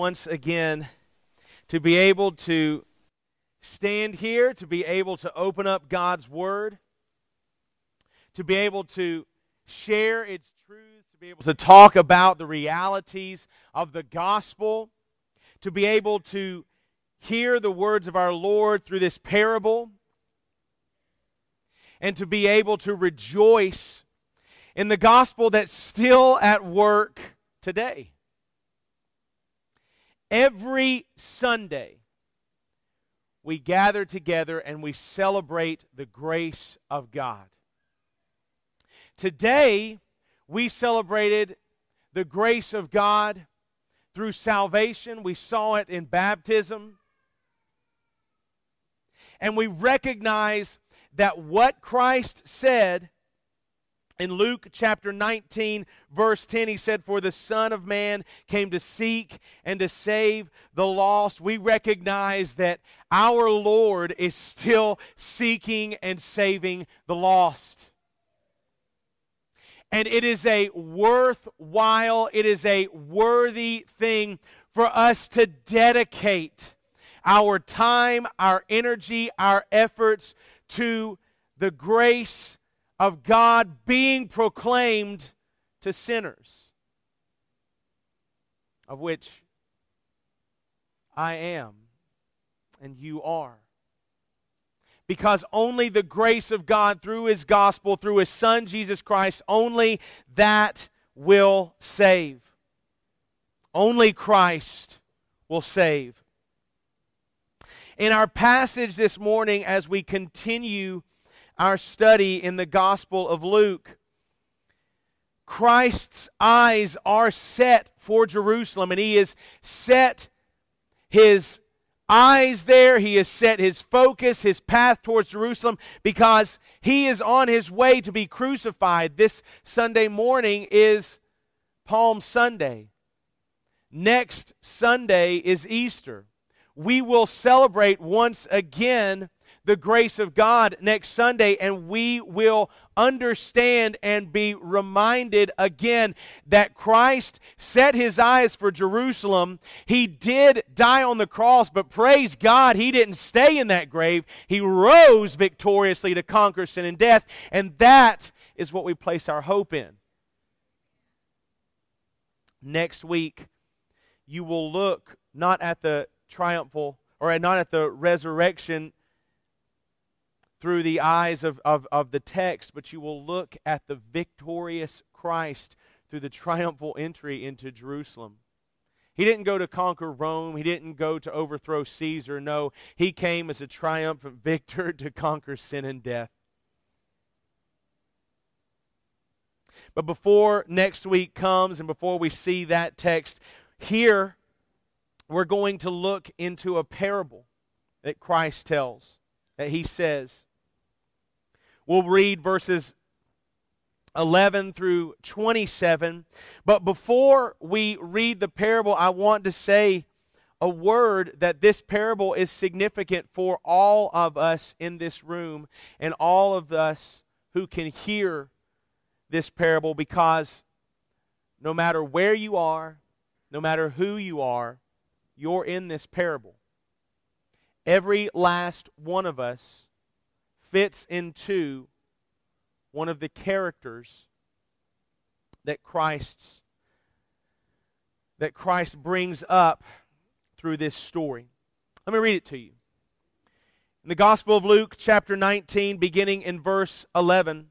once again to be able to stand here, to be able to open up God's Word, to be able to share its truths, to be able to talk about the realities of the gospel, to be able to hear the words of our Lord through this parable, and to be able to rejoice in the gospel that's still at work today. Every Sunday, we gather together and we celebrate the grace of God. Today, we celebrated the grace of God through salvation. We saw it in baptism. And we recognize that what Christ said in Luke chapter 19, verse 10, he said, For the Son of Man came to seek and to save the lost. We recognize that our Lord is still seeking and saving the lost. And it is a worthwhile, it is a worthy thing for us to dedicate our time, our energy, our efforts to the grace of God being proclaimed to sinners, of which I am and you are. Because only the grace of God through His gospel, through His Son Jesus Christ, only that will save. Only Christ will save. In our passage this morning, as we continue our study in the Gospel of Luke, Christ's eyes are set for Jerusalem, and he has set his eyes there. He has set his focus, his path towards Jerusalem, because he is on his way to be crucified. This Sunday morning is Palm Sunday. Next Sunday is Easter. We will celebrate once again the grace of God next Sunday, and we will understand and be reminded again that Christ set his eyes for Jerusalem. He did die on the cross, but praise God, he didn't stay in that grave. He rose victoriously to conquer sin and death, and that is what we place our hope in. Next week, you will look not at the triumphal or not at the resurrection through the eyes of, of, of the text, but you will look at the victorious Christ through the triumphal entry into Jerusalem. He didn't go to conquer Rome. He didn't go to overthrow Caesar. No, he came as a triumphant victor to conquer sin and death. But before next week comes and before we see that text, here we're going to look into a parable that Christ tells. That he says, We'll read verses 11 through 27. But before we read the parable, I want to say a word that this parable is significant for all of us in this room and all of us who can hear this parable because no matter where you are, no matter who you are, you're in this parable. Every last one of us fits into one of the characters that Christ's that Christ brings up through this story. Let me read it to you. In the Gospel of Luke, chapter 19, beginning in verse 11.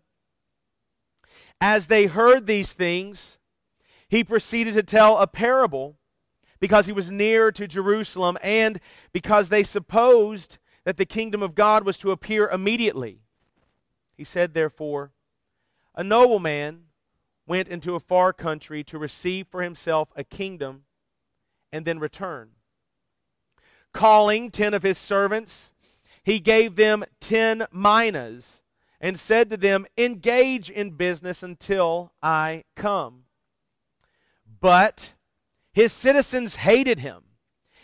As they heard these things, he proceeded to tell a parable because he was near to Jerusalem and because they supposed that the kingdom of God was to appear immediately. He said, therefore, A nobleman went into a far country to receive for himself a kingdom and then return. Calling ten of his servants, he gave them ten minas and said to them, Engage in business until I come. But his citizens hated him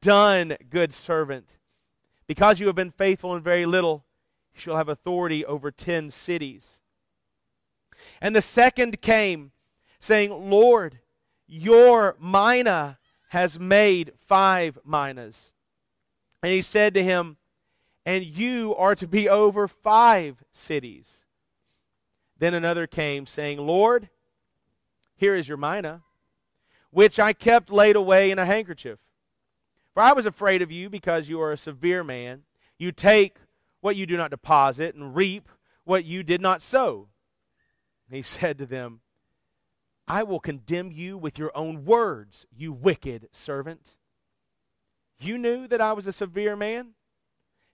done, good servant. Because you have been faithful in very little, you shall have authority over ten cities. And the second came, saying, Lord, your mina has made five minas. And he said to him, And you are to be over five cities. Then another came, saying, Lord, here is your mina, which I kept laid away in a handkerchief. For I was afraid of you because you are a severe man. You take what you do not deposit and reap what you did not sow. He said to them, I will condemn you with your own words, you wicked servant. You knew that I was a severe man,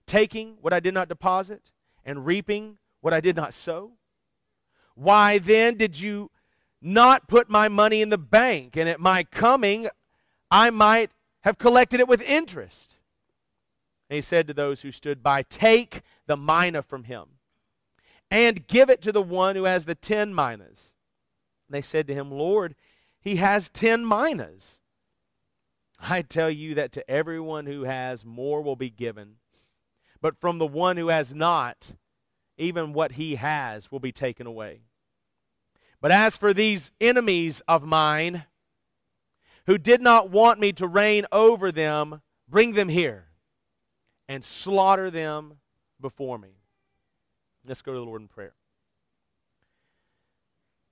taking what I did not deposit and reaping what I did not sow. Why then did you not put my money in the bank, and at my coming I might have collected it with interest? And he said to those who stood by, Take the mina from him, and give it to the one who has the ten minas. They said to him, Lord, he has ten minas. I tell you that to everyone who has, more will be given. But from the one who has not, even what he has will be taken away. But as for these enemies of mine, who did not want me to reign over them, bring them here and slaughter them before me. Let's go to the Lord in prayer.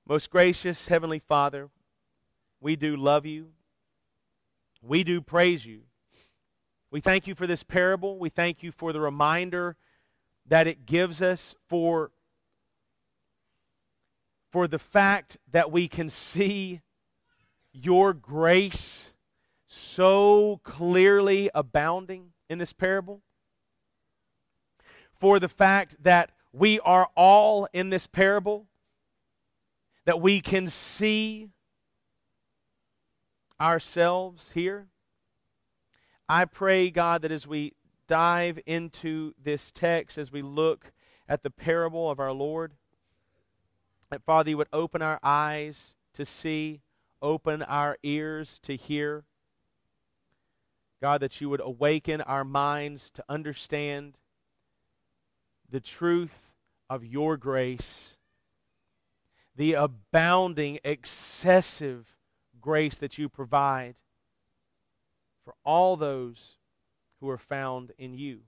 Most gracious Heavenly Father, we do love you. We do praise you. We thank you for this parable. We thank you for the reminder that it gives us for, for the fact that we can see your grace so clearly abounding in this parable. For the fact that we are all in this parable, that we can see ourselves here. I pray, God, that as we dive into this text, as we look at the parable of our Lord, that Father, you would open our eyes to see, open our ears to hear. God, that you would awaken our minds to understand the truth of your grace, the abounding, excessive grace that you provide for all those who are found in you.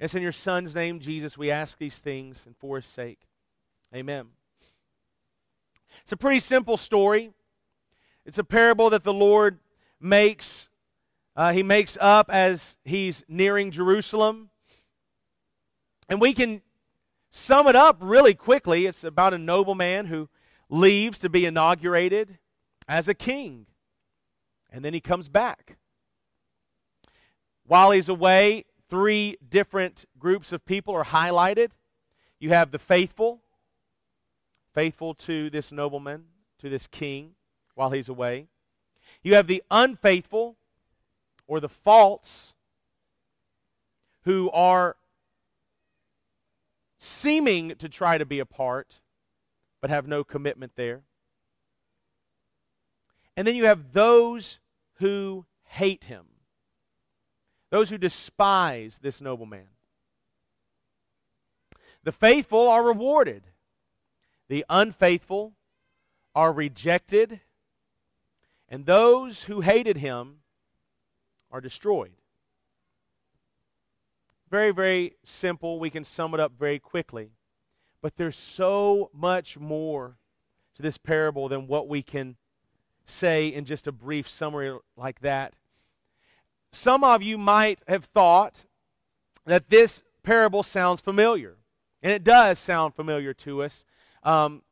It's in your Son's name, Jesus, we ask these things and for his sake. Amen. It's a pretty simple story. It's a parable that the Lord makes. Uh, he makes up as he's nearing Jerusalem. And we can sum it up really quickly. It's about a nobleman who leaves to be inaugurated as a king. And then he comes back. While he's away, three different groups of people are highlighted. You have the faithful, faithful to this nobleman, to this king, while he's away. You have the unfaithful, or the false, who are seeming to try to be a part, but have no commitment there. And then you have those who hate him, those who despise this nobleman. The faithful are rewarded, the unfaithful are rejected, and those who hated him are destroyed. Very, very simple. We can sum it up very quickly. But there's so much more to this parable than what we can say in just a brief summary like that. Some of you might have thought that this parable sounds familiar, and it does sound familiar to us. Um,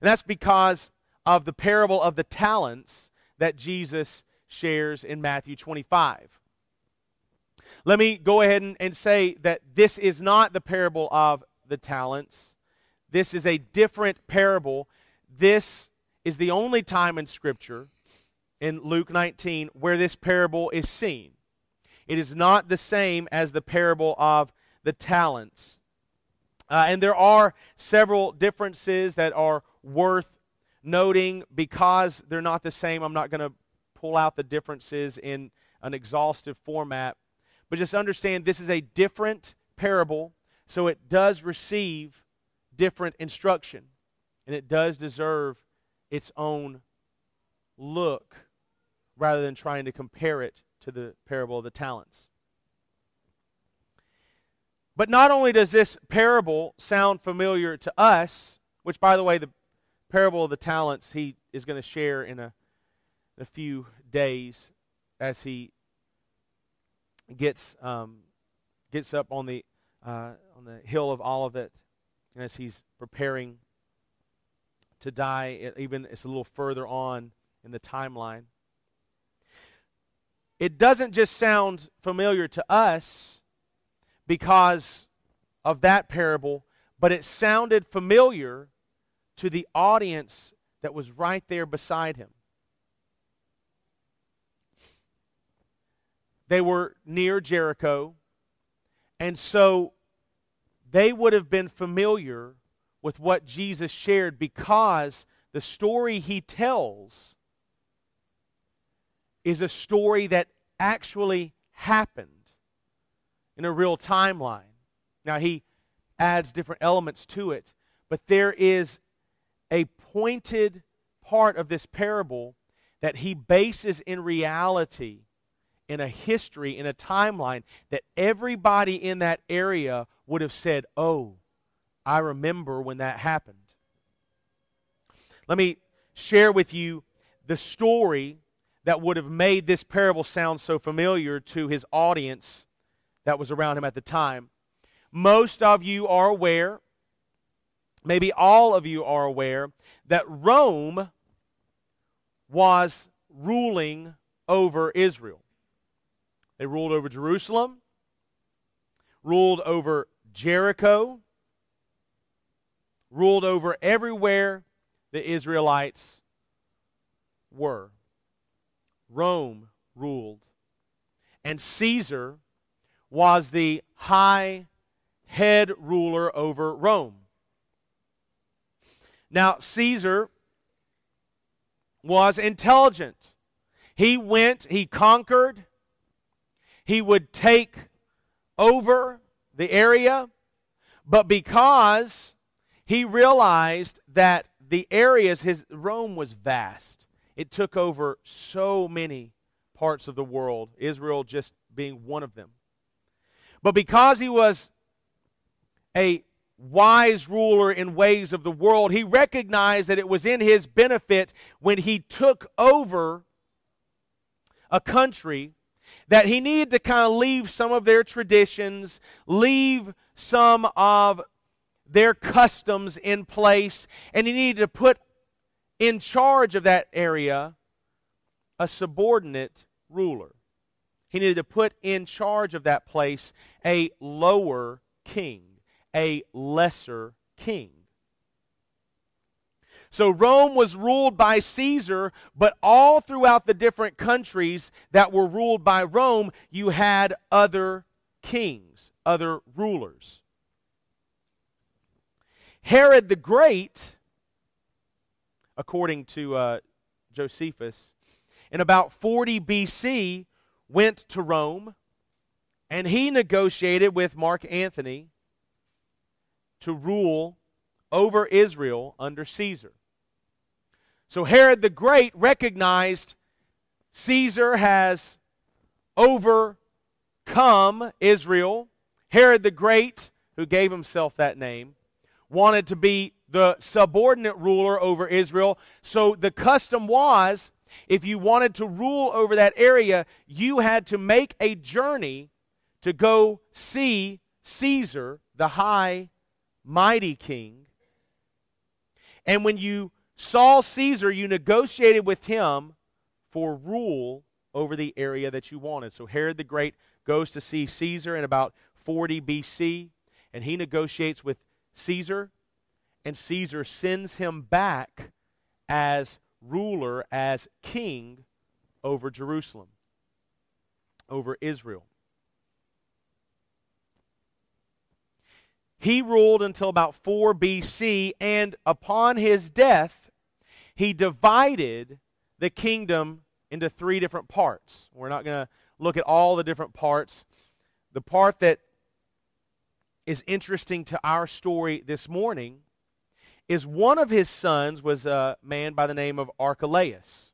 and that's because of the parable of the talents that Jesus shares in Matthew 25. Let me go ahead and, and say that this is not the parable of the talents. This is a different parable. This is the only time in Scripture in Luke 19 where this parable is seen. It is not the same as the parable of the talents. Uh, and there are several differences that are worth noting because they're not the same. I'm not going to pull out the differences in an exhaustive format. But just understand this is a different parable, so it does receive different instruction. And it does deserve its own look rather than trying to compare it to the parable of the talents. But not only does this parable sound familiar to us, which, by the way, the parable of the talents he is going to share in a, a few days as he gets um, gets up on the uh, on the hill of Olivet, and as he's preparing to die, even it's a little further on in the timeline. It doesn't just sound familiar to us because of that parable, but it sounded familiar to the audience that was right there beside him. They were near Jericho, and so they would have been familiar with what Jesus shared because the story he tells is a story that actually happened in a real timeline. Now, he adds different elements to it, but there is a pointed part of this parable that he bases in reality, in a history, in a timeline that everybody in that area would have said, Oh, I remember when that happened. Let me share with you the story that would have made this parable sound so familiar to his audience that was around him at the time. Most of you are aware, maybe all of you are aware, that Rome was ruling over Israel. They ruled over Jerusalem, ruled over Jericho, ruled over everywhere the Israelites were. Rome ruled. And Caesar was the high head ruler over Rome. Now, Caesar was intelligent. He went, he conquered, he would take over the area, but because he realized that the areas, his Rome was vast. It took over so many parts of the world, Israel just being one of them. But because he was a wise ruler in ways of the world, he recognized that it was in his benefit when he took over a country that he needed to kind of leave some of their traditions, leave some of their customs in place, and he needed to put in charge of that area a subordinate ruler. He needed to put in charge of that place a lower king, a lesser king. So Rome was ruled by Caesar, but all throughout the different countries that were ruled by Rome, you had other kings, other rulers. Herod the Great, according to uh, Josephus, in about 40 BC, went to Rome and he negotiated with Mark Antony to rule over Israel under Caesar. So Herod the Great recognized Caesar has overcome Israel. Herod the Great, who gave himself that name, wanted to be the subordinate ruler over Israel. So the custom was if you wanted to rule over that area, you had to make a journey to go see Caesar, the high, mighty king. And when you saw Caesar, you negotiated with him for rule over the area that you wanted. So Herod the Great goes to see Caesar in about 40 BC, and he negotiates with Caesar, and Caesar sends him back as ruler, as king over Jerusalem, over Israel. He ruled until about 4 BC, and upon his death, he divided the kingdom into three different parts. We're not going to look at all the different parts. The part that is interesting to our story this morning is one of his sons was a man by the name of Archelaus.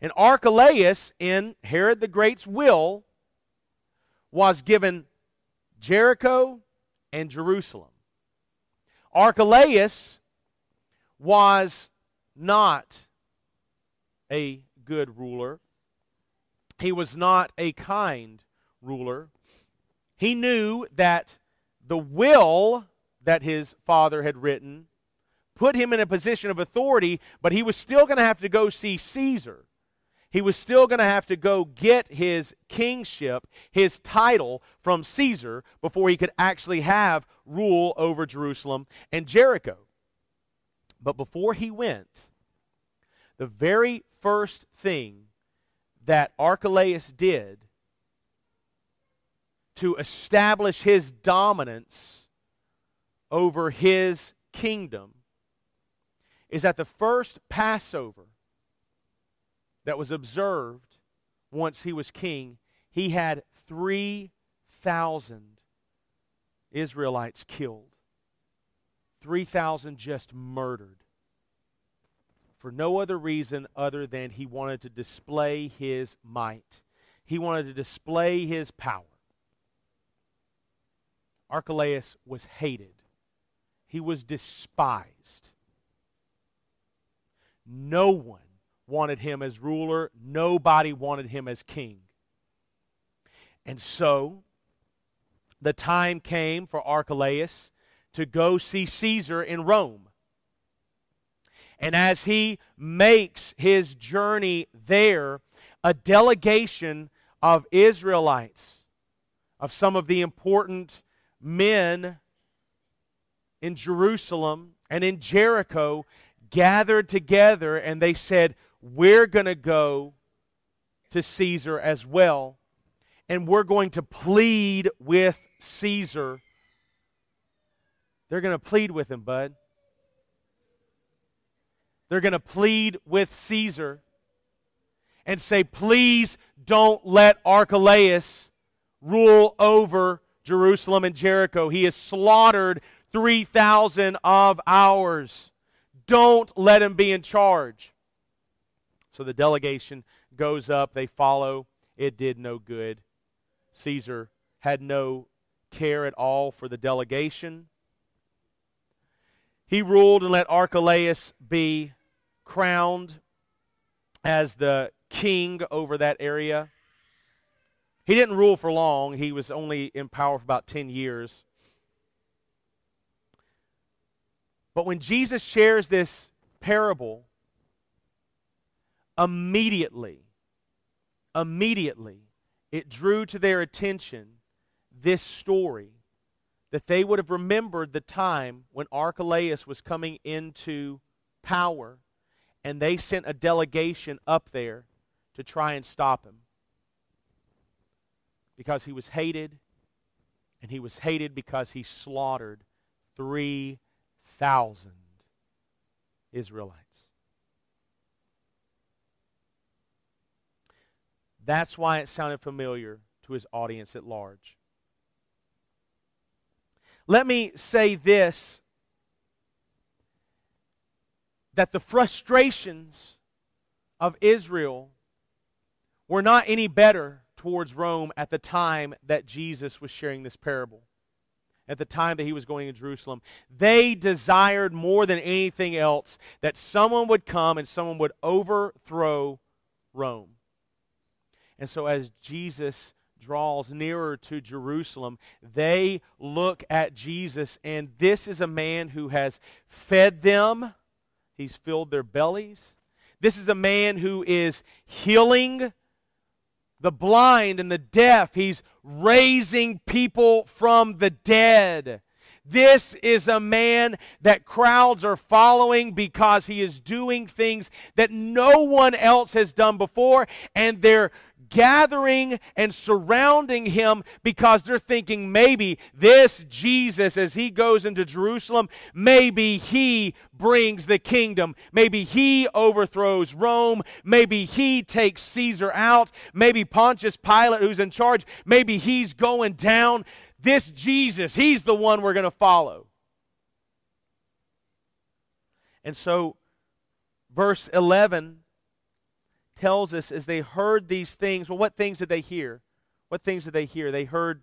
And Archelaus, in Herod the Great's will, was given Jericho and Jerusalem. Archelaus was not a good ruler. He was not a kind ruler. He knew that the will that his father had written put him in a position of authority, but he was still going to have to go see Caesar. He was still going to have to go get his kingship, his title from Caesar before he could actually have rule over Jerusalem and Jericho. But before he went, the very first thing that Archelaus did to establish his dominance over his kingdom is that the first Passover that was observed once he was king, he had 3,000 Israelites killed, 3,000 just murdered for no other reason other than he wanted to display his might. He wanted to display his power. Archelaus was hated, he was despised. No one wanted him as ruler, nobody wanted him as king. And so, the time came for Archelaus to go see Caesar in Rome. And as he makes his journey there, a delegation of Israelites, of some of the important men in Jerusalem and in Jericho, gathered together and they said, We're going to go to Caesar as well, and we're going to plead with Caesar. They're going to plead with him, bud. They're going to plead with Caesar and say, please don't let Archelaus rule over Jerusalem and Jericho. He has slaughtered 3,000 of ours. Don't let him be in charge. So the delegation goes up, they follow. It did no good. Caesar had no care at all for the delegation. He ruled and let Archelaus be crowned as the king over that area. He didn't rule for long, he was only in power for about 10 years. But when Jesus shares this parable, immediately, immediately, it drew to their attention this story that they would have remembered the time when Archelaus was coming into power and they sent a delegation up there to try and stop him because he was hated, and he was hated because he slaughtered 3,000 Israelites. That's why it sounded familiar to his audience at large. Let me say this that the frustrations of Israel were not any better towards Rome at the time that Jesus was sharing this parable, at the time that he was going to Jerusalem. They desired more than anything else that someone would come and someone would overthrow Rome. And so, as Jesus draws nearer to Jerusalem, they look at Jesus, and this is a man who has fed them He's filled their bellies. This is a man who is healing the blind and the deaf. He's raising people from the dead. This is a man that crowds are following because he is doing things that no one else has done before, and they're gathering and surrounding him because they're thinking maybe this Jesus, as he goes into Jerusalem, maybe he brings the kingdom. Maybe he overthrows Rome. Maybe he takes Caesar out. Maybe Pontius Pilate, who's in charge, maybe he's going down. This Jesus, he's the one we're going to follow. And so, verse 11 tells us as they heard these things, well, what things did they hear? What things did they hear? They heard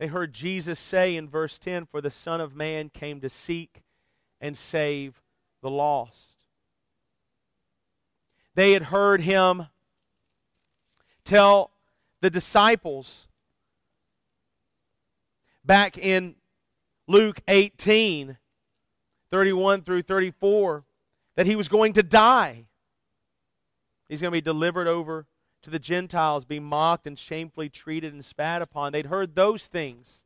they heard Jesus say in verse 10, For the Son of Man came to seek and save the lost. They had heard him tell the disciples back in Luke 18 31 through 34 that he was going to die. He's going to be delivered over to the Gentiles, be mocked and shamefully treated and spat upon. They'd heard those things.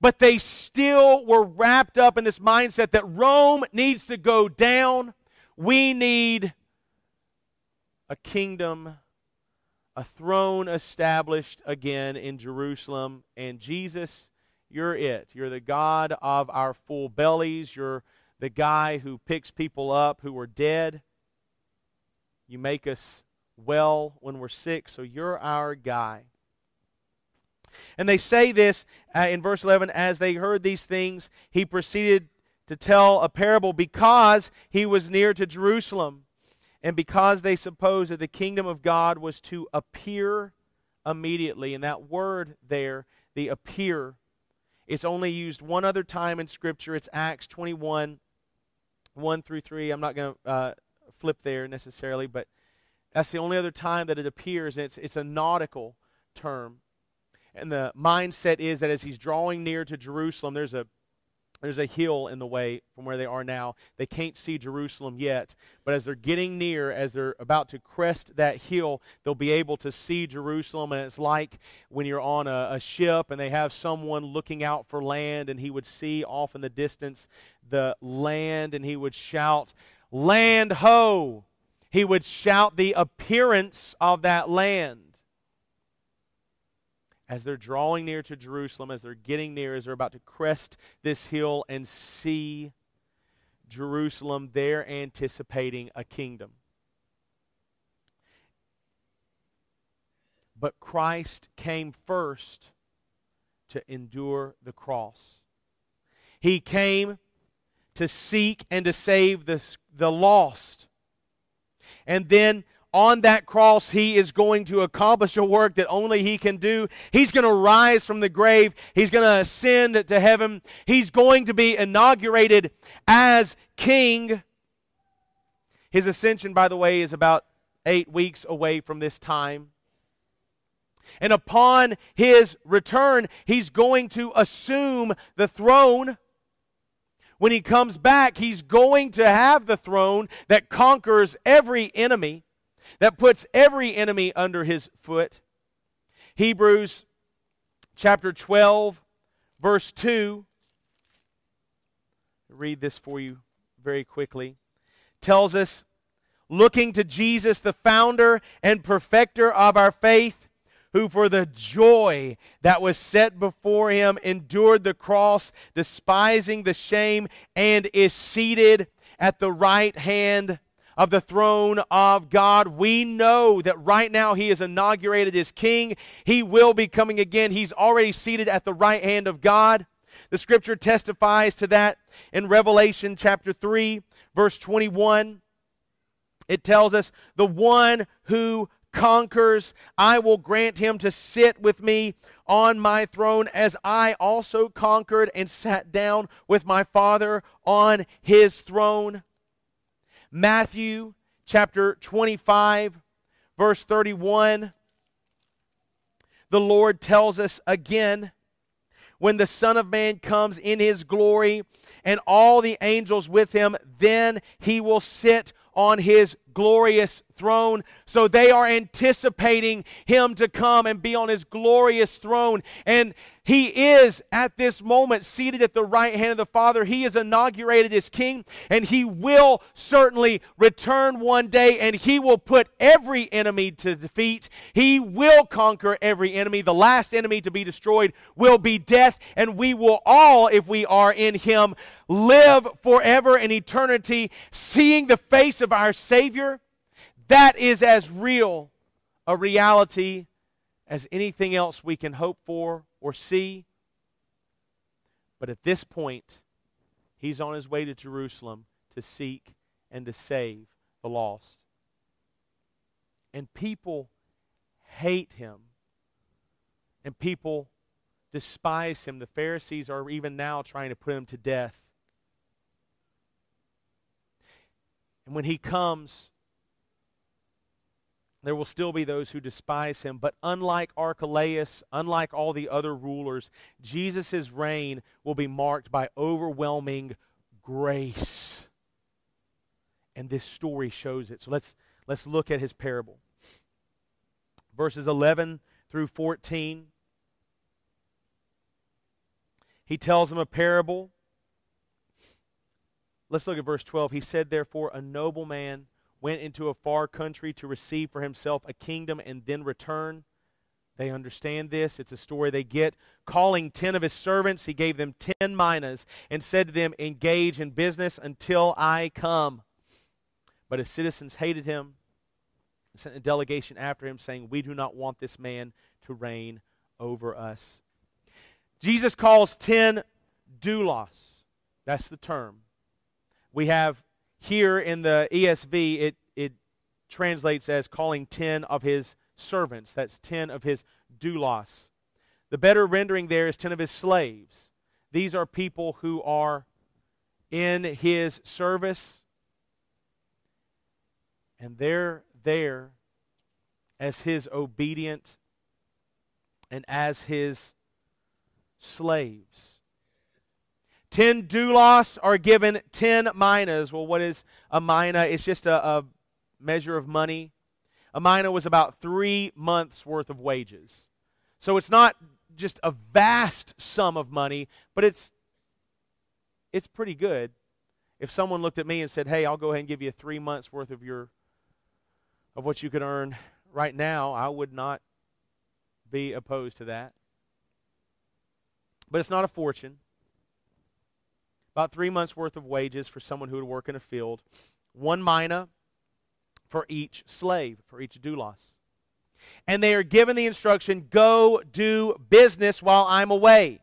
But they still were wrapped up in this mindset that Rome needs to go down. We need a kingdom, a throne established again in Jerusalem. And Jesus, you're it. You're the God of our full bellies. You're the guy who picks people up who are dead. You make us well when we're sick, so you're our guy. And they say this uh, in verse 11 as they heard these things, he proceeded to tell a parable because he was near to Jerusalem and because they supposed that the kingdom of God was to appear immediately. And that word there, the appear, is only used one other time in Scripture. It's Acts 21 1 through 3. I'm not going to uh, flip there necessarily, but that's the only other time that it appears. It's, it's a nautical term. And the mindset is that as he's drawing near to Jerusalem, there's a there's a hill in the way from where they are now. They can't see Jerusalem yet, but as they're getting near, as they're about to crest that hill, they'll be able to see Jerusalem. And it's like when you're on a, a, ship and they have someone looking out for land, and he would see off in the distance the land, and he would shout, Land ho! He would shout the appearance of that land as they're drawing near to Jerusalem, as they're getting near, as they're about to crest this hill and see Jerusalem, they're anticipating a kingdom. But Christ came first to endure the cross. He came to seek and to save the, the lost. And then on that cross, he is going to accomplish a work that only he can do. He's going to rise from the grave. He's going to ascend to heaven. He's going to be inaugurated as king. His ascension, by the way, is about eight weeks away from this time. And upon his return, he's going to assume the throne. When he comes back, he's going to have the throne that conquers every enemy that puts every enemy under his foot. Hebrews chapter 12, verse 2. read this for you very quickly. Tells us, looking to Jesus, the founder and perfecter of our faith, who for the joy that was set before him endured the cross, despising the shame, and is seated at the right hand of the throne of God. We know that right now he is inaugurated as king. He will be coming again. He's already seated at the right hand of God. The scripture testifies to that in Revelation chapter 3, verse 21. It tells us, The one who conquers, I will grant him to sit with me on my throne as I also conquered and sat down with my Father on his throne. Matthew chapter 25, verse 31, the Lord tells us again when the Son of Man comes in his glory and all the angels with him, then he will sit on his glorious throne. So they are anticipating him to come and be on his glorious throne. And he is at this moment seated at the right hand of the Father. He is inaugurated as king, and he will certainly return one day, and he will put every enemy to defeat. He will conquer every enemy. The last enemy to be destroyed will be death, and we will all, if we are in him, live forever in eternity, seeing the face of our Savior. That is as real a reality as anything else we can hope for or see. But at this point, he's on his way to Jerusalem to seek and to save the lost. And people hate him. And people despise him. The Pharisees are even now trying to put him to death. And when he comes, there will still be those who despise him. But unlike Archelaus, unlike all the other rulers, Jesus' reign will be marked by overwhelming grace. And this story shows it. So let's, let's look at his parable. Verses 11 through 14. He tells them a parable. Let's look at verse 12. He said, Therefore, a noble man went into a far country to receive for himself a kingdom and then return. They understand this. It's a story they get. Calling ten of his servants, he gave them ten minas and said to them, Engage in business until I come. But his citizens hated him and sent a delegation after him, saying, We do not want this man to reign over us. Jesus calls ten doulos. That's the term. We have here in the ESV, it, it translates as calling 10 of his servants. That's 10 of his doulos. The better rendering there is 10 of his slaves. These are people who are in his service, and they're there as his obedient and as his slaves. Ten doulos are given ten minas. Well, what is a mina? It's just a, a measure of money. A mina was about three months' worth of wages. So it's not just a vast sum of money, but it's it's pretty good. If someone looked at me and said, "Hey, I'll go ahead and give you three months' worth of your of what you could earn right now," I would not be opposed to that. But it's not a fortune about three months' worth of wages for someone who would work in a field, one mina for each slave, for each doulos. And they are given the instruction go do business while I'm away.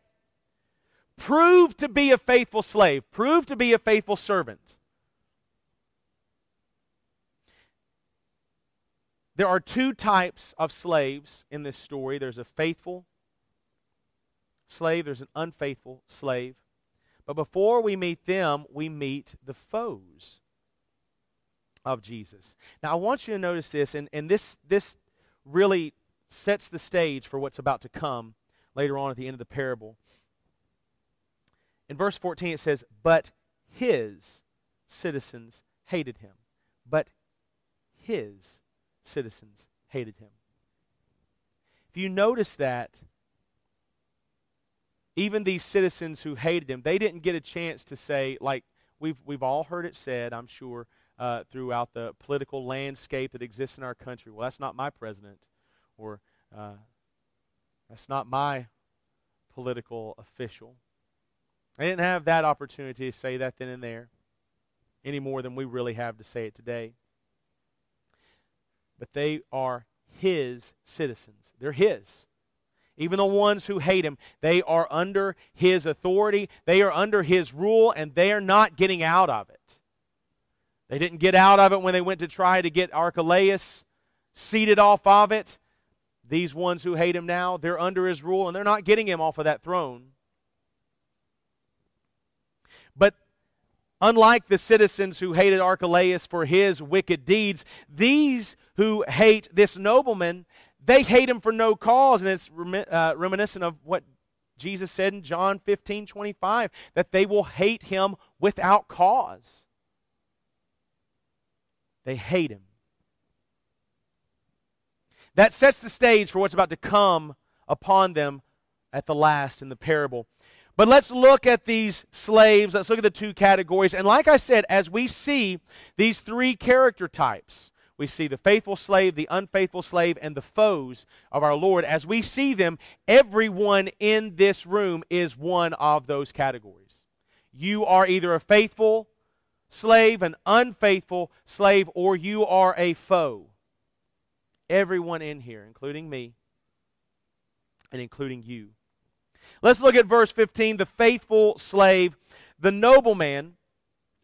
Prove to be a faithful slave, prove to be a faithful servant. There are two types of slaves in this story there's a faithful slave, there's an unfaithful slave. But before we meet them, we meet the foes of Jesus. Now, I want you to notice this, and, and this, this really sets the stage for what's about to come later on at the end of the parable. In verse 14, it says, But his citizens hated him. But his citizens hated him. If you notice that, even these citizens who hated him, they didn't get a chance to say, like we've, we've all heard it said, I'm sure, uh, throughout the political landscape that exists in our country. Well, that's not my president, or uh, that's not my political official. I didn't have that opportunity to say that then and there any more than we really have to say it today. But they are his citizens. They're his even the ones who hate him, they are under his authority, they are under his rule, and they are not getting out of it. They didn't get out of it when they went to try to get Archelaus seated off of it. These ones who hate him now, they're under his rule, and they're not getting him off of that throne. But unlike the citizens who hated Archelaus for his wicked deeds, these who hate this nobleman, they hate him for no cause, and it's uh, reminiscent of what Jesus said in John 15 25 that they will hate him without cause. They hate him. That sets the stage for what's about to come upon them at the last in the parable. But let's look at these slaves. Let's look at the two categories. And like I said, as we see these three character types, we see the faithful slave, the unfaithful slave, and the foes of our Lord. As we see them, everyone in this room is one of those categories. You are either a faithful slave, an unfaithful slave, or you are a foe. Everyone in here, including me and including you. Let's look at verse 15. The faithful slave, the nobleman,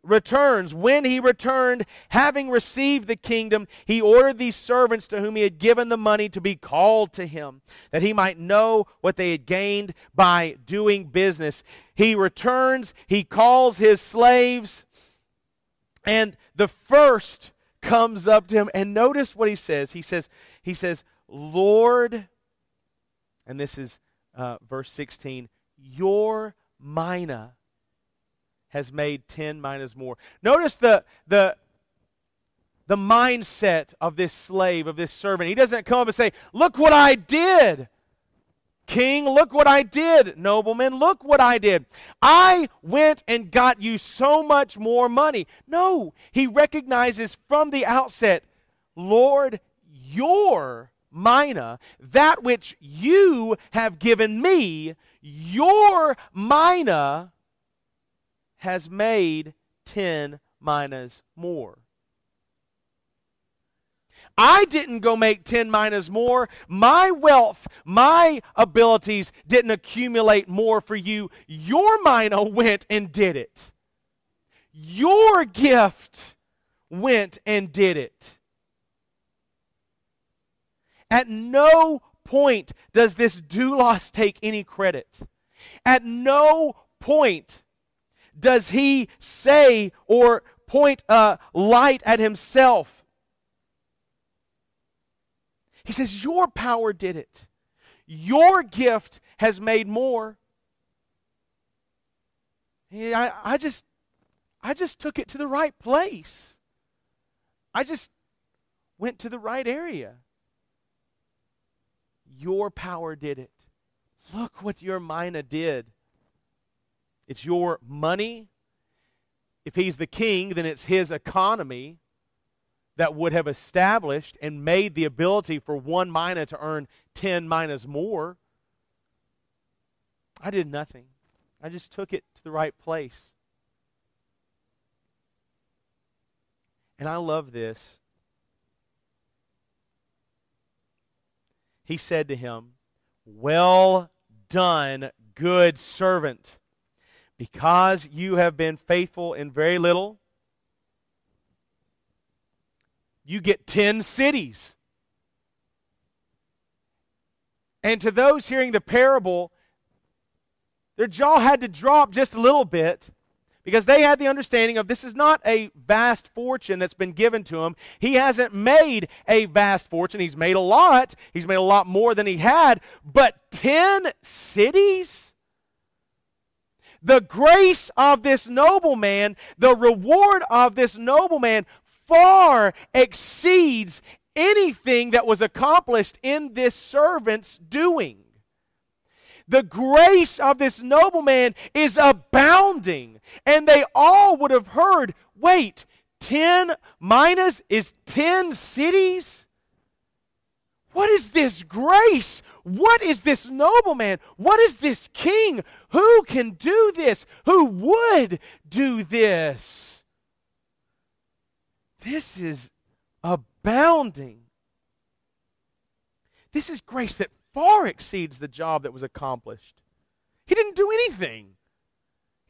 returns. When he returned, having received the kingdom, he ordered these servants to whom he had given the money to be called to him, that he might know what they had gained by doing business. He returns, he calls his slaves, and the first comes up to him. And notice what he says. He says, he says, Lord, and this is uh, verse 16, your mina has made 10 minas more. Notice the, the, the mindset of this slave, of this servant. He doesn't come up and say, Look what I did. King, look what I did. Nobleman, look what I did. I went and got you so much more money. No, he recognizes from the outset, Lord, your mina, that which you have given me, your mina has made 10 minas more. I didn't go make 10 minas more. My wealth, my abilities didn't accumulate more for you. Your mina went and did it. Your gift went and did it. At no point does this doulos take any credit. At no point does he say or point a light at himself. He says, Your power did it. Your gift has made more. I, I just I just took it to the right place. I just went to the right area. Your power did it. Look what your mina did. It's your money. If he's the king, then it's his economy that would have established and made the ability for one mina to earn 10 minas more. I did nothing. I just took it to the right place. And I love this. He said to him, Well done, good servant. Because you have been faithful in very little, you get 10 cities. And to those hearing the parable, their jaw had to drop just a little bit because they had the understanding of this is not a vast fortune that's been given to him. He hasn't made a vast fortune. He's made a lot. He's made a lot more than he had, but 10 cities? The grace of this nobleman, the reward of this nobleman far exceeds anything that was accomplished in this servant's doing. The grace of this nobleman is abounding. And they all would have heard wait, 10 minas is 10 cities? What is this grace? What is this nobleman? What is this king? Who can do this? Who would do this? This is abounding. This is grace that far exceeds the job that was accomplished. He didn't do anything,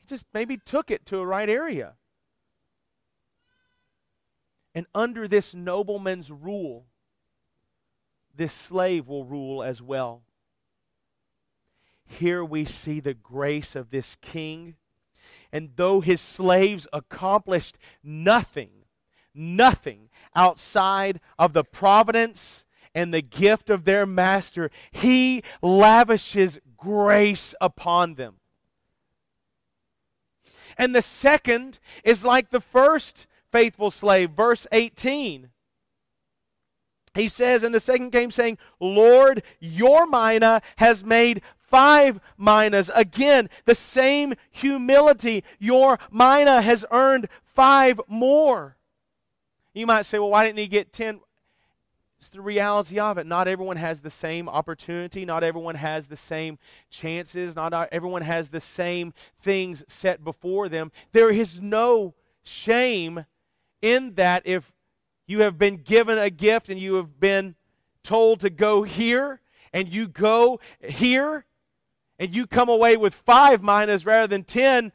he just maybe took it to a right area. And under this nobleman's rule, this slave will rule as well. Here we see the grace of this king. And though his slaves accomplished nothing, nothing outside of the providence and the gift of their master, he lavishes grace upon them. And the second is like the first faithful slave. Verse 18. He says, in the second came saying, Lord, your mina has made five minas. Again, the same humility. Your mina has earned five more. You might say, well, why didn't he get ten? It's the reality of it. Not everyone has the same opportunity. Not everyone has the same chances. Not everyone has the same things set before them. There is no shame in that if you have been given a gift and you have been told to go here and you go here and you come away with five minas rather than ten,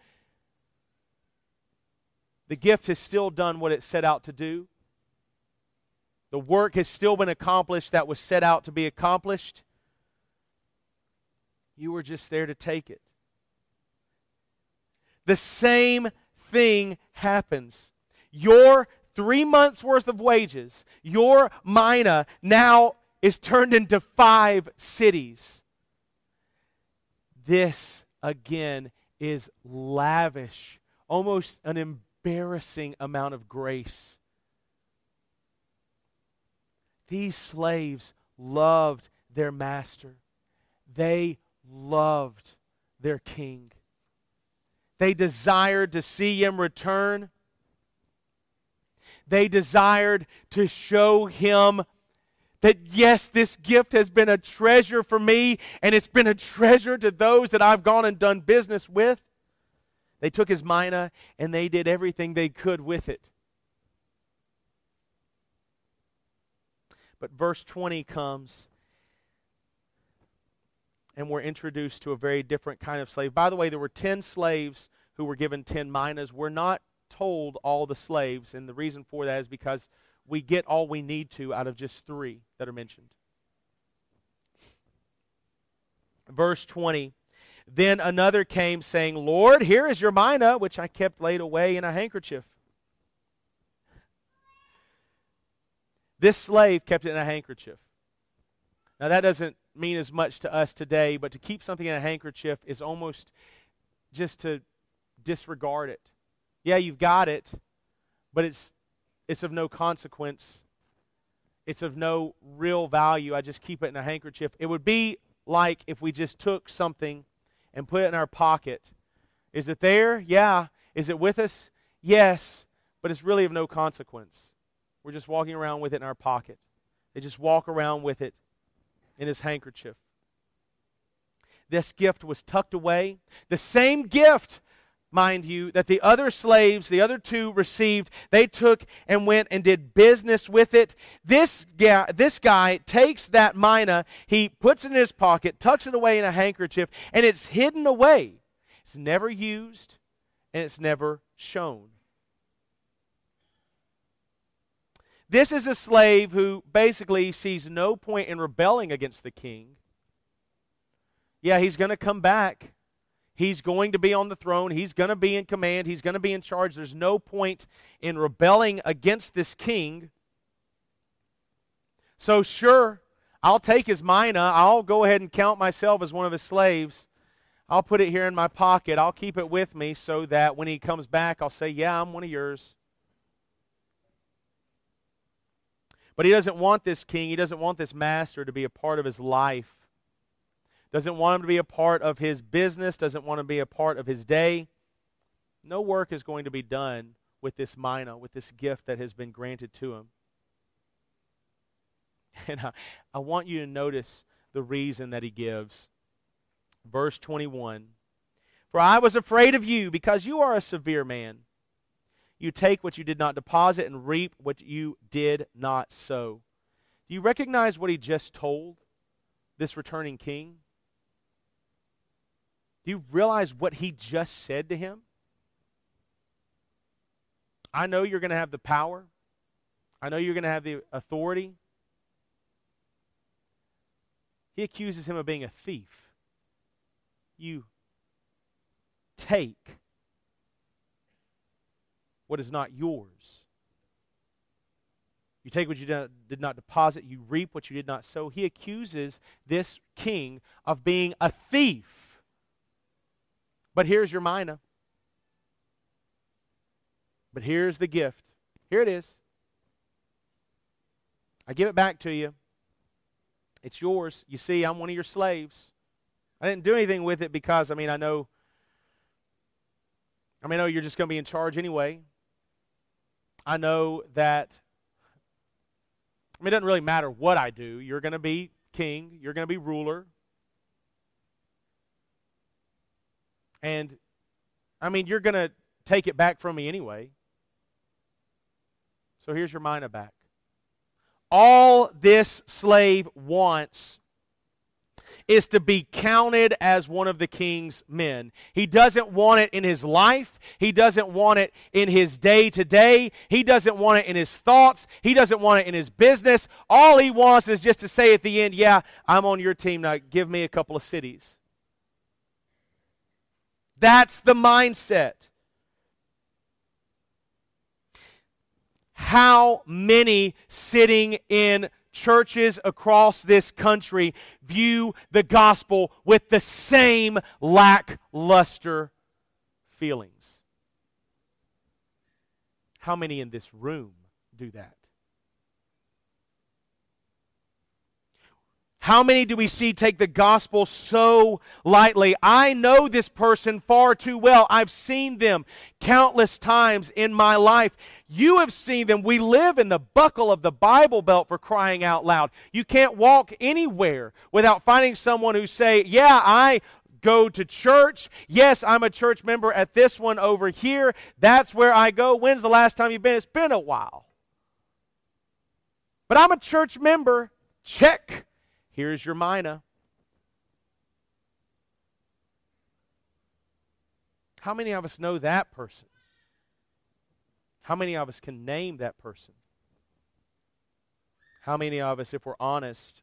the gift has still done what it set out to do. The work has still been accomplished that was set out to be accomplished. You were just there to take it. The same thing happens. Your three months' worth of wages, your mina now is turned into five cities. This, again, is lavish, almost an embarrassing amount of grace. These slaves loved their master, they loved their king. They desired to see him return. They desired to show him that yes, this gift has been a treasure for me, and it's been a treasure to those that I've gone and done business with. They took his mina and they did everything they could with it. But verse 20 comes, and we're introduced to a very different kind of slave. By the way, there were 10 slaves who were given 10 minas. We're not told all the slaves, and the reason for that is because we get all we need to out of just three that are mentioned. Verse 20 Then another came, saying, Lord, here is your mina, which I kept laid away in a handkerchief. This slave kept it in a handkerchief. Now, that doesn't mean as much to us today, but to keep something in a handkerchief is almost just to disregard it. Yeah, you've got it, but it's it's of no consequence. It's of no real value. I just keep it in a handkerchief. It would be like if we just took something and put it in our pocket. Is it there? Yeah. Is it with us? Yes. But it's really of no consequence. We're just walking around with it in our pocket. They just walk around with it in his handkerchief. This gift was tucked away. The same gift mind you, that the other slaves, the other two received, they took and went and did business with it. This guy, this guy takes that mina, he puts it in his pocket, tucks it away in a handkerchief, and it's hidden away. It's never used and it's never shown. This is a slave who basically sees no point in rebelling against the king. Yeah, he's going to come back He's going to be on the throne. He's going to be in command. He's going to be in charge. There's no point in rebelling against this king. So, sure, I'll take his mina. I'll go ahead and count myself as one of his slaves. I'll put it here in my pocket. I'll keep it with me so that when he comes back, I'll say, Yeah, I'm one of yours. But he doesn't want this king, he doesn't want this master to be a part of his life doesn't want him to be a part of his business, doesn't want to be a part of his day. No work is going to be done with this mina, with this gift that has been granted to him. And I, I want you to notice the reason that he gives. Verse 21 For I was afraid of you because you are a severe man. You take what you did not deposit and reap what you did not sow. Do you recognize what he just told this returning king? Do you realize what he just said to him? I know you're going to have the power. I know you're going to have the authority. He accuses him of being a thief. You take what is not yours. You take what you did not deposit, you reap what you did not sow. He accuses this king of being a thief. But here's your mina. But here's the gift. Here it is. I give it back to you. It's yours. You see, I'm one of your slaves. I didn't do anything with it because, I mean, I know. I mean, I know you're just going to be in charge anyway. I know that. I mean, it doesn't really matter what I do. You're going to be king, you're going to be ruler. And, I mean, you're going to take it back from me anyway. So here's your mina back. All this slave wants is to be counted as one of the king's men. He doesn't want it in his life. He doesn't want it in his day to day. He doesn't want it in his thoughts. He doesn't want it in his business. All he wants is just to say at the end, Yeah, I'm on your team. Now give me a couple of cities. That's the mindset. how many sitting in churches across this country view the gospel with the same lackluster feelings. How many in this room do that? How many do we see take the gospel so lightly? I know this person far too well. I've seen them countless times in my life. You have seen them. We live in the buckle of the Bible Belt for crying out loud. You can't walk anywhere without finding someone who say, "Yeah, I go to church. Yes, I'm a church member at this one over here. That's where I go. When's the last time you've been? It's been a while. But I'm a church member. Check. Here's your mina. How many of us know that person? How many of us can name that person? How many of us, if we're honest,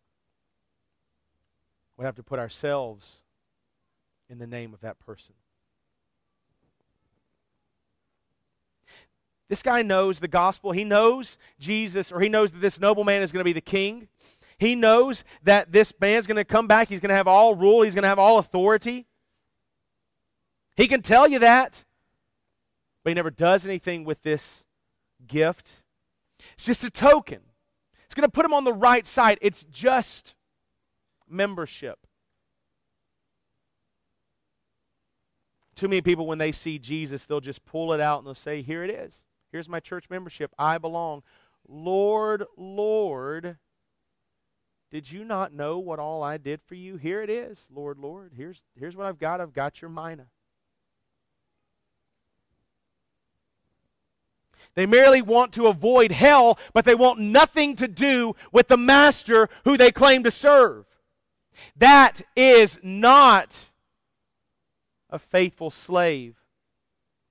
would have to put ourselves in the name of that person? This guy knows the gospel. He knows Jesus, or he knows that this nobleman is going to be the king. He knows that this man's going to come back. He's going to have all rule, he's going to have all authority. He can tell you that, but he never does anything with this gift. It's just a token. It's going to put him on the right side. It's just membership. Too many people, when they see Jesus, they'll just pull it out and they'll say, Here it is. Here's my church membership. I belong. Lord, Lord, did you not know what all I did for you? Here it is, Lord, Lord. Here's, here's what I've got. I've got your mina. They merely want to avoid hell, but they want nothing to do with the master who they claim to serve. That is not a faithful slave.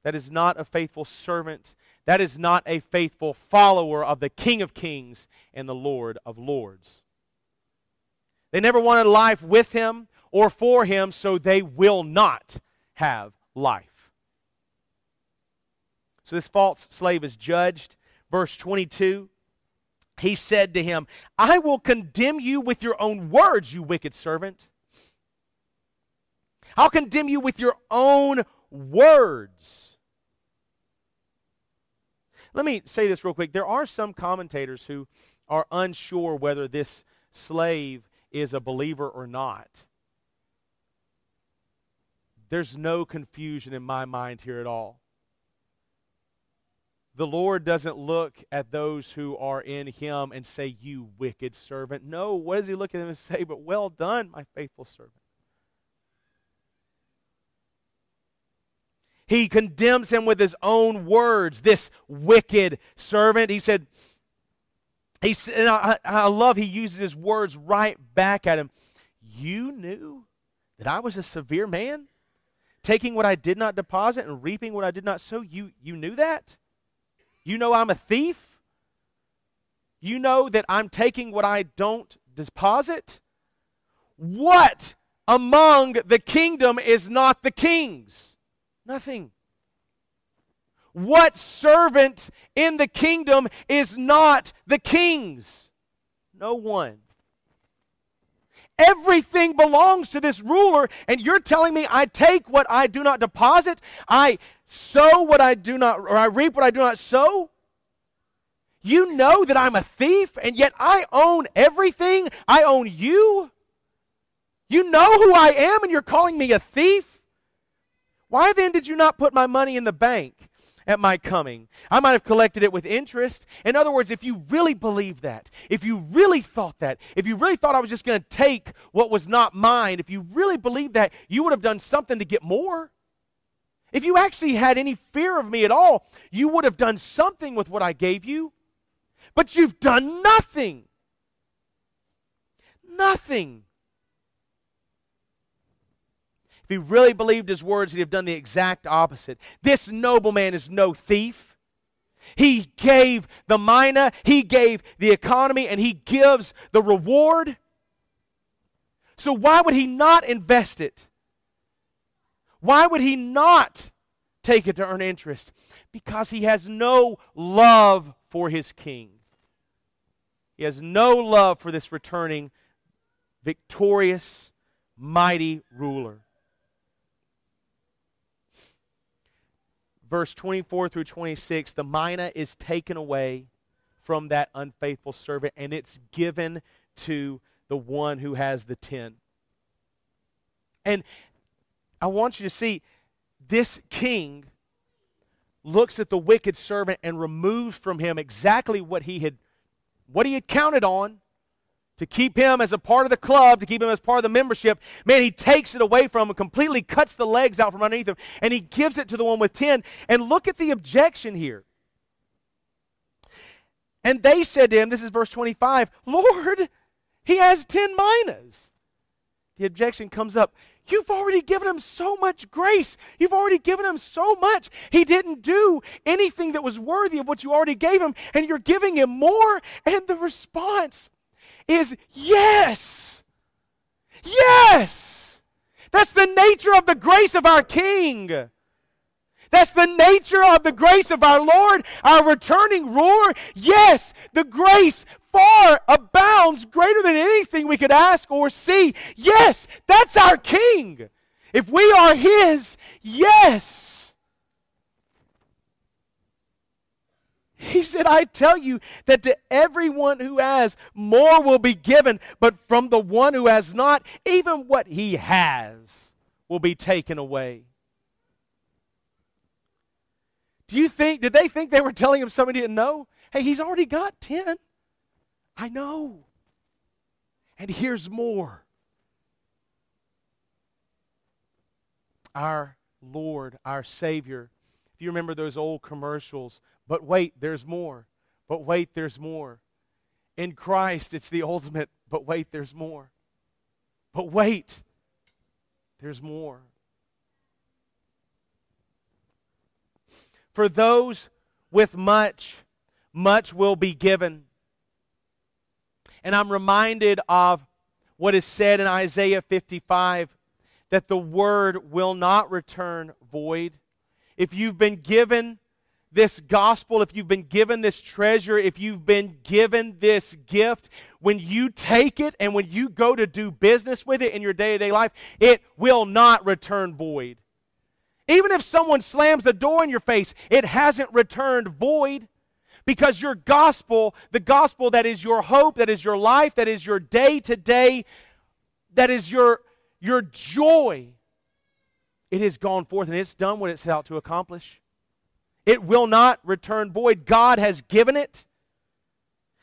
That is not a faithful servant. That is not a faithful follower of the King of Kings and the Lord of Lords. They never wanted life with him or for him, so they will not have life. So this false slave is judged. Verse 22 He said to him, I will condemn you with your own words, you wicked servant. I'll condemn you with your own words. Let me say this real quick. There are some commentators who are unsure whether this slave is a believer or not. There's no confusion in my mind here at all. The Lord doesn't look at those who are in Him and say, You wicked servant. No, what does He look at them and say? But well done, my faithful servant. He condemns him with his own words, this wicked servant. He said, he and I, I love he uses his words right back at him. You knew that I was a severe man, taking what I did not deposit and reaping what I did not sow. You, you knew that? You know I'm a thief? You know that I'm taking what I don't deposit? What among the kingdom is not the king's? Nothing. What servant in the kingdom is not the king's? No one. Everything belongs to this ruler, and you're telling me I take what I do not deposit, I sow what I do not, or I reap what I do not sow? You know that I'm a thief, and yet I own everything. I own you. You know who I am, and you're calling me a thief? Why then did you not put my money in the bank at my coming? I might have collected it with interest. In other words, if you really believed that, if you really thought that, if you really thought I was just going to take what was not mine, if you really believed that, you would have done something to get more. If you actually had any fear of me at all, you would have done something with what I gave you. But you've done nothing. Nothing. If he really believed his words, he'd have done the exact opposite. This nobleman is no thief. He gave the mina, he gave the economy, and he gives the reward. So why would he not invest it? Why would he not take it to earn interest? Because he has no love for his king. He has no love for this returning, victorious, mighty ruler. Verse 24 through 26 the mina is taken away from that unfaithful servant and it's given to the one who has the ten. And I want you to see this king looks at the wicked servant and removes from him exactly what he had what he had counted on to keep him as a part of the club, to keep him as part of the membership, man, he takes it away from him, completely cuts the legs out from underneath him, and he gives it to the one with 10. And look at the objection here. And they said to him, this is verse 25, Lord, he has 10 minas. The objection comes up. You've already given him so much grace. You've already given him so much. He didn't do anything that was worthy of what you already gave him, and you're giving him more. And the response is yes. Yes. That's the nature of the grace of our King. That's the nature of the grace of our Lord, our returning ruler. Yes, the grace far abounds greater than anything we could ask or see. Yes, that's our King. If we are His, yes. He said, I tell you that to everyone who has, more will be given, but from the one who has not, even what he has will be taken away. Do you think, did they think they were telling him somebody didn't know? Hey, he's already got 10. I know. And here's more. Our Lord, our Savior. If you remember those old commercials, but wait, there's more. But wait, there's more. In Christ, it's the ultimate, but wait, there's more. But wait, there's more. For those with much, much will be given. And I'm reminded of what is said in Isaiah 55 that the word will not return void. If you've been given this gospel, if you've been given this treasure, if you've been given this gift, when you take it and when you go to do business with it in your day to day life, it will not return void. Even if someone slams the door in your face, it hasn't returned void because your gospel, the gospel that is your hope, that is your life, that is your day to day, that is your, your joy, it has gone forth and it's done what it set out to accomplish. It will not return void. God has given it.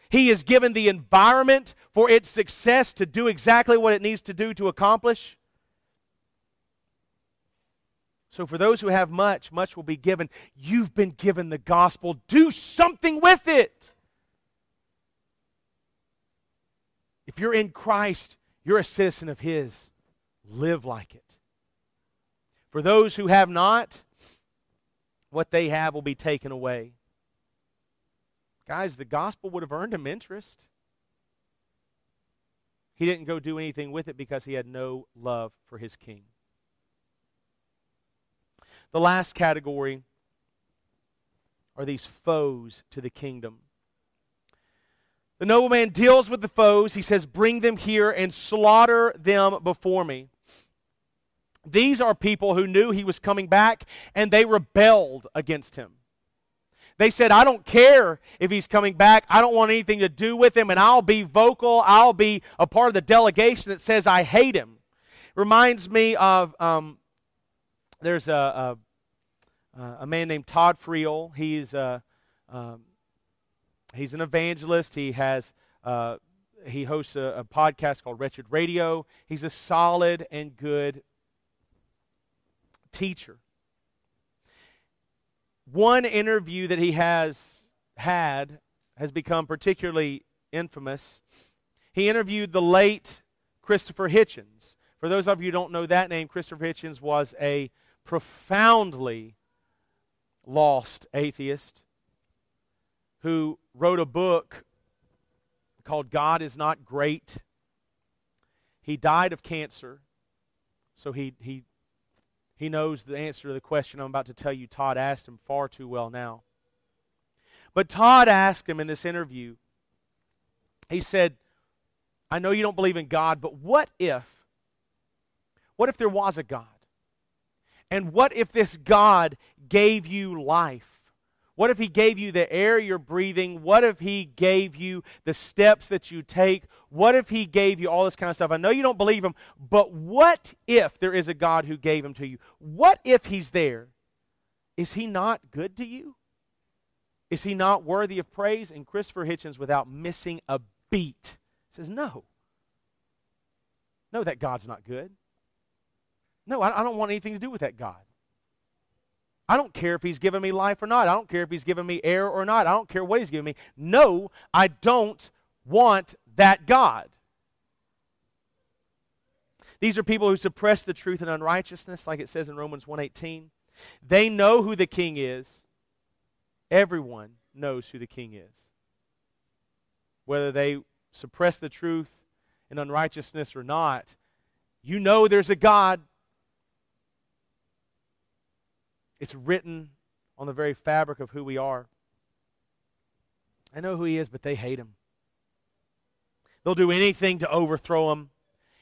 He has given the environment for its success to do exactly what it needs to do to accomplish. So, for those who have much, much will be given. You've been given the gospel. Do something with it. If you're in Christ, you're a citizen of His. Live like it. For those who have not, what they have will be taken away. Guys, the gospel would have earned him interest. He didn't go do anything with it because he had no love for his king. The last category are these foes to the kingdom. The nobleman deals with the foes. He says, Bring them here and slaughter them before me. These are people who knew he was coming back and they rebelled against him. They said, I don't care if he's coming back. I don't want anything to do with him, and I'll be vocal. I'll be a part of the delegation that says I hate him. Reminds me of um, there's a, a, a, man named Todd Friel. He's, a, um, he's an evangelist. He has. Uh, he hosts a, a podcast called Wretched Radio. He's a solid and good teacher one interview that he has had has become particularly infamous. He interviewed the late Christopher Hitchens. For those of you who don't know that name, Christopher Hitchens was a profoundly lost atheist who wrote a book called God is Not Great. He died of cancer, so he, he he knows the answer to the question I'm about to tell you. Todd asked him far too well now. But Todd asked him in this interview, he said, I know you don't believe in God, but what if, what if there was a God? And what if this God gave you life? What if He gave you the air you're breathing? What if He gave you the steps that you take? What if He gave you all this kind of stuff? I know you don't believe Him, but what if there is a God who gave Him to you? What if He's there? Is He not good to you? Is He not worthy of praise? And Christopher Hitchens, without missing a beat, says, No. No, that God's not good. No, I don't want anything to do with that God. I don't care if he's given me life or not. I don't care if he's given me air or not. I don't care what he's given me. No, I don't want that God. These are people who suppress the truth and unrighteousness, like it says in Romans 1:18. They know who the king is. Everyone knows who the king is. Whether they suppress the truth and unrighteousness or not, you know there's a God It's written on the very fabric of who we are. I know who he is, but they hate him. They'll do anything to overthrow him,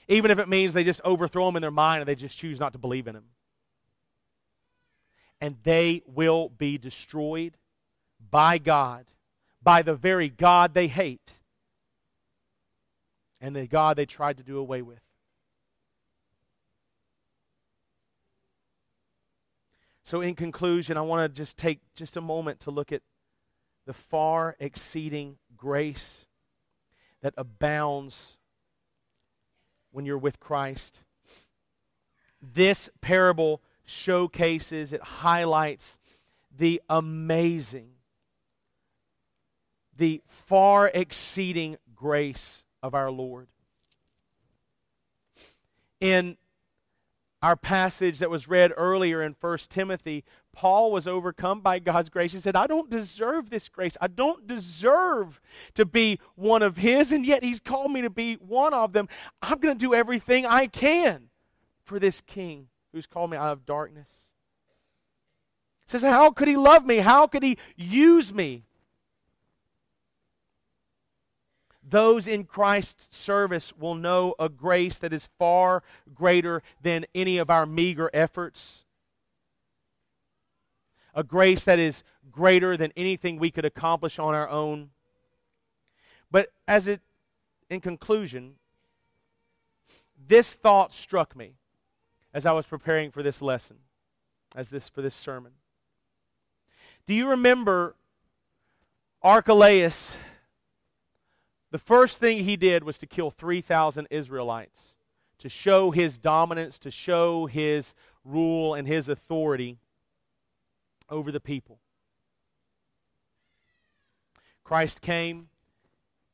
even if it means they just overthrow him in their mind and they just choose not to believe in him. And they will be destroyed by God, by the very God they hate, and the God they tried to do away with. So, in conclusion, I want to just take just a moment to look at the far exceeding grace that abounds when you're with Christ. This parable showcases, it highlights the amazing, the far exceeding grace of our Lord. In our passage that was read earlier in 1 Timothy, Paul was overcome by God's grace. He said, I don't deserve this grace. I don't deserve to be one of His, and yet He's called me to be one of them. I'm going to do everything I can for this King who's called me out of darkness. He says, How could He love me? How could He use me? Those in Christ's service will know a grace that is far greater than any of our meager efforts. A grace that is greater than anything we could accomplish on our own. But as it, in conclusion, this thought struck me as I was preparing for this lesson, as this for this sermon. Do you remember Archelaus the first thing he did was to kill 3,000 Israelites to show his dominance, to show his rule and his authority over the people. Christ came.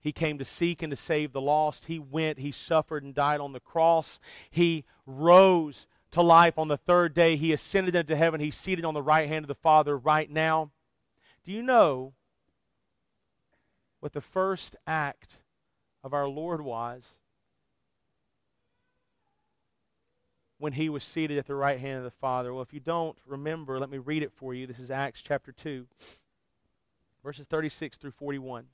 He came to seek and to save the lost. He went, he suffered and died on the cross. He rose to life on the third day. He ascended into heaven. He's seated on the right hand of the Father right now. Do you know what the first act of our Lord was when he was seated at the right hand of the Father. Well, if you don't remember, let me read it for you. This is Acts chapter 2, verses 36 through 41.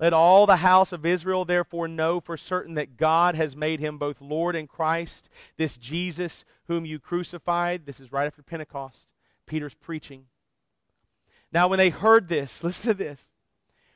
Let all the house of Israel therefore know for certain that God has made him both Lord and Christ, this Jesus whom you crucified. This is right after Pentecost. Peter's preaching. Now, when they heard this, listen to this.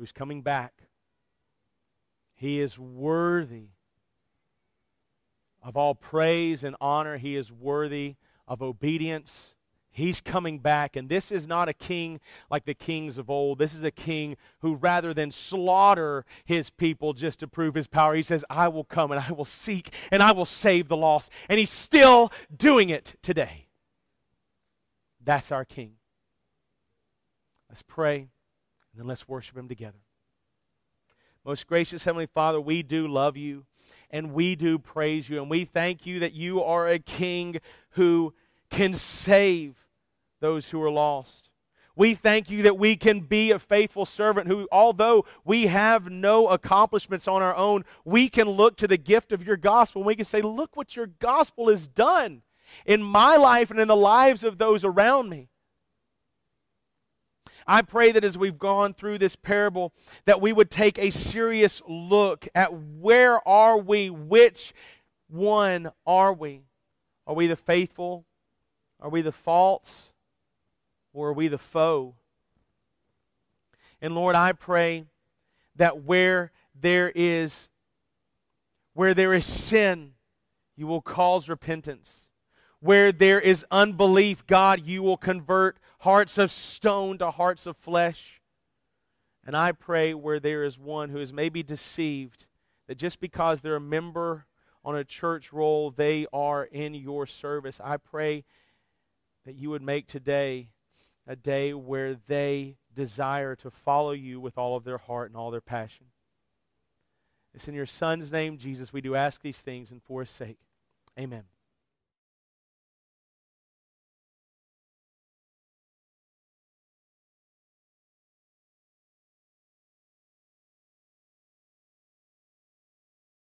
who's coming back. He is worthy of all praise and honor. He is worthy of obedience. He's coming back, and this is not a king like the kings of old. This is a king who, rather than slaughter his people just to prove his power, he says, I will come and I will seek and I will save the lost. And he's still doing it today. That's our king. Let's pray. And then let's worship Him together. Most gracious Heavenly Father, we do love you and we do praise you. And we thank you that you are a King who can save those who are lost. We thank you that we can be a faithful servant who, although we have no accomplishments on our own, we can look to the gift of your gospel and we can say, Look what your gospel has done in my life and in the lives of those around me. I pray that as we've gone through this parable, that we would take a serious look at where are we? Which one are we? Are we the faithful? Are we the false? Or are we the foe? And Lord, I pray that where there is where there is sin, you will cause repentance. Where there is unbelief, God, you will convert hearts of stone to hearts of flesh. And I pray where there is one who is maybe deceived that just because they're a member on a church roll, they are in your service. I pray that you would make today a day where they desire to follow you with all of their heart and all their passion. It's in your Son's name, Jesus, we do ask these things and for his sake. Amen.